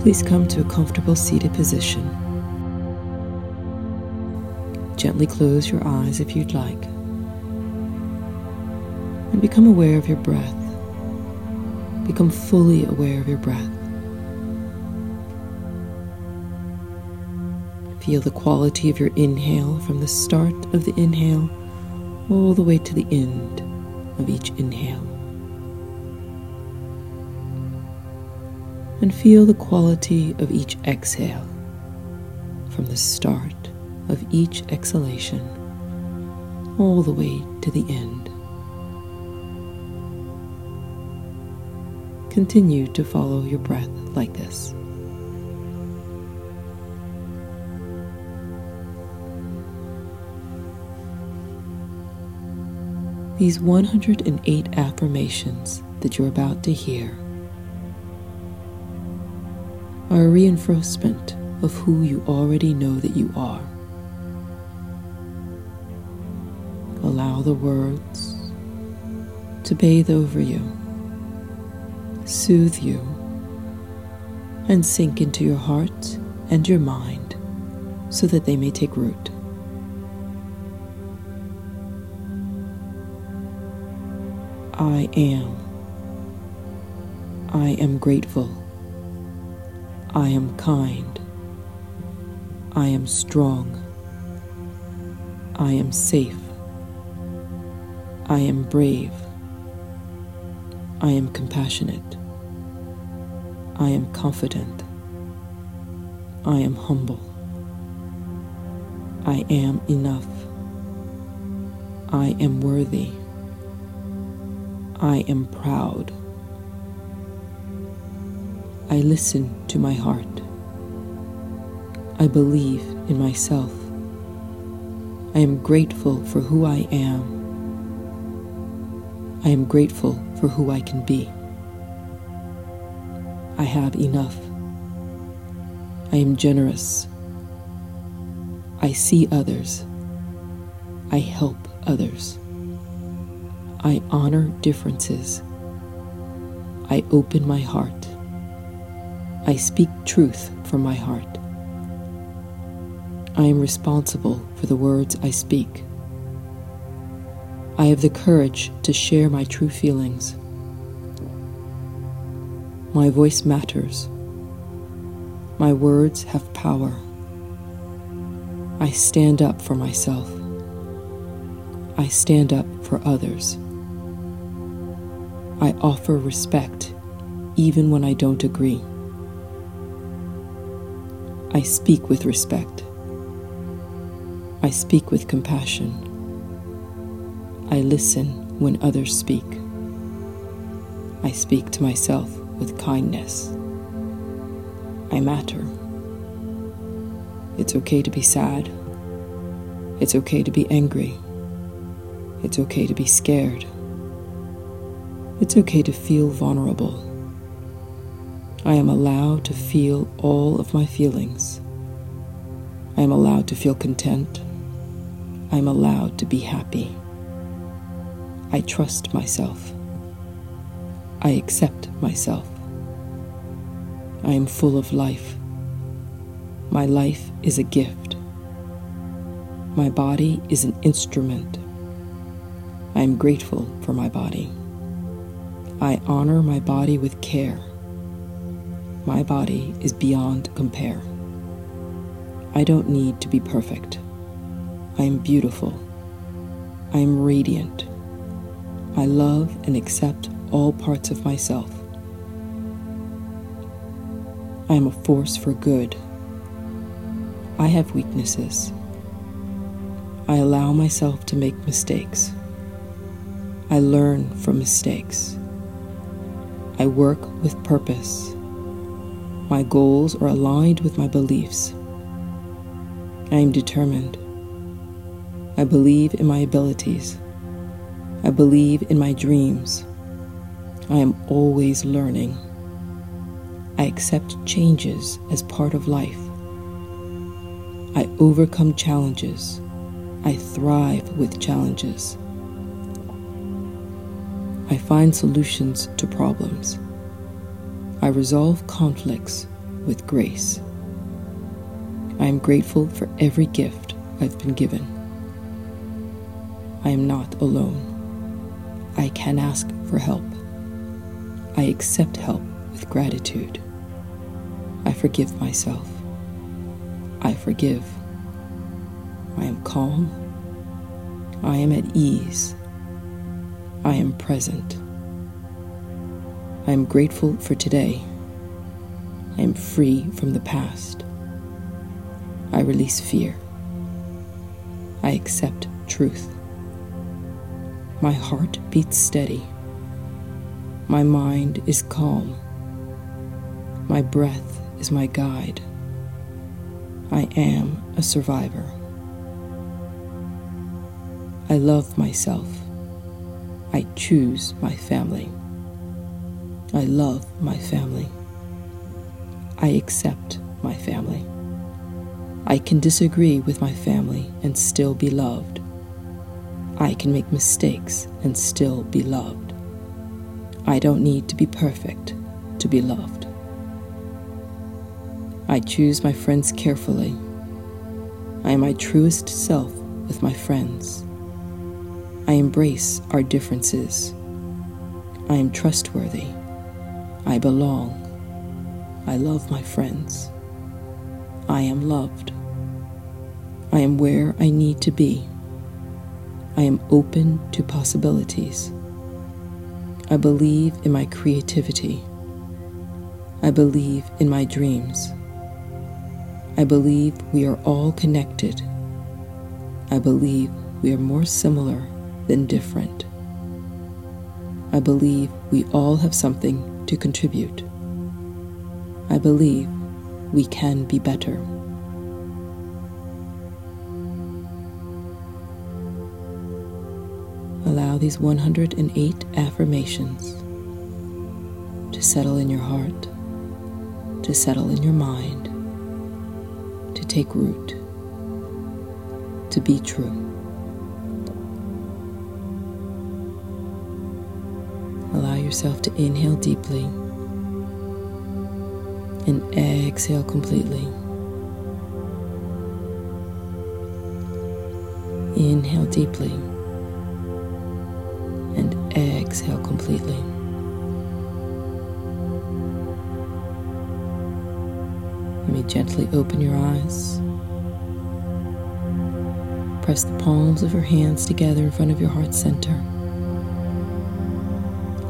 Please come to a comfortable seated position. Gently close your eyes if you'd like. And become aware of your breath. Become fully aware of your breath. Feel the quality of your inhale from the start of the inhale all the way to the end of each inhale. And feel the quality of each exhale from the start of each exhalation all the way to the end. Continue to follow your breath like this. These 108 affirmations that you're about to hear are a reinforcement of who you already know that you are. Allow the words to bathe over you, soothe you, and sink into your heart and your mind so that they may take root. I am. I am grateful. I am kind. I am strong. I am safe. I am brave. I am compassionate. I am confident. I am humble. I am enough. I am worthy. I am proud. I listen to my heart. I believe in myself. I am grateful for who I am. I am grateful for who I can be. I have enough. I am generous. I see others. I help others. I honor differences. I open my heart. I speak truth from my heart. I am responsible for the words I speak. I have the courage to share my true feelings. My voice matters. My words have power. I stand up for myself. I stand up for others. I offer respect even when I don't agree. I speak with respect. I speak with compassion. I listen when others speak. I speak to myself with kindness. I matter. It's okay to be sad. It's okay to be angry. It's okay to be scared. It's okay to feel vulnerable. I am allowed to feel all of my feelings. I am allowed to feel content. I am allowed to be happy. I trust myself. I accept myself. I am full of life. My life is a gift. My body is an instrument. I am grateful for my body. I honor my body with care. My body is beyond compare. I don't need to be perfect. I am beautiful. I am radiant. I love and accept all parts of myself. I am a force for good. I have weaknesses. I allow myself to make mistakes. I learn from mistakes. I work with purpose. My goals are aligned with my beliefs. I am determined. I believe in my abilities. I believe in my dreams. I am always learning. I accept changes as part of life. I overcome challenges. I thrive with challenges. I find solutions to problems. I resolve conflicts with grace. I am grateful for every gift I've been given. I am not alone. I can ask for help. I accept help with gratitude. I forgive myself. I forgive. I am calm. I am at ease. I am present. I am grateful for today. I am free from the past. I release fear. I accept truth. My heart beats steady. My mind is calm. My breath is my guide. I am a survivor. I love myself. I choose my family. I love my family. I accept my family. I can disagree with my family and still be loved. I can make mistakes and still be loved. I don't need to be perfect to be loved. I choose my friends carefully. I am my truest self with my friends. I embrace our differences. I am trustworthy. I belong. I love my friends. I am loved. I am where I need to be. I am open to possibilities. I believe in my creativity. I believe in my dreams. I believe we are all connected. I believe we are more similar than different. I believe we all have something to contribute. I believe we can be better. Allow these 108 affirmations to settle in your heart, to settle in your mind, to take root, to be true. Yourself to inhale deeply and exhale completely. Inhale deeply and exhale completely. You may gently open your eyes. Press the palms of your hands together in front of your heart center.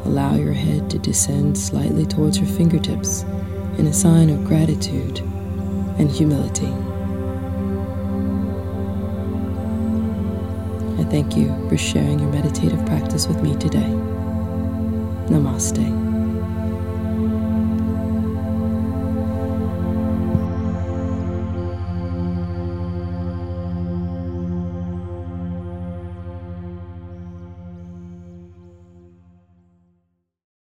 Allow your head to descend slightly towards your fingertips in a sign of gratitude and humility. I thank you for sharing your meditative practice with me today. Namaste.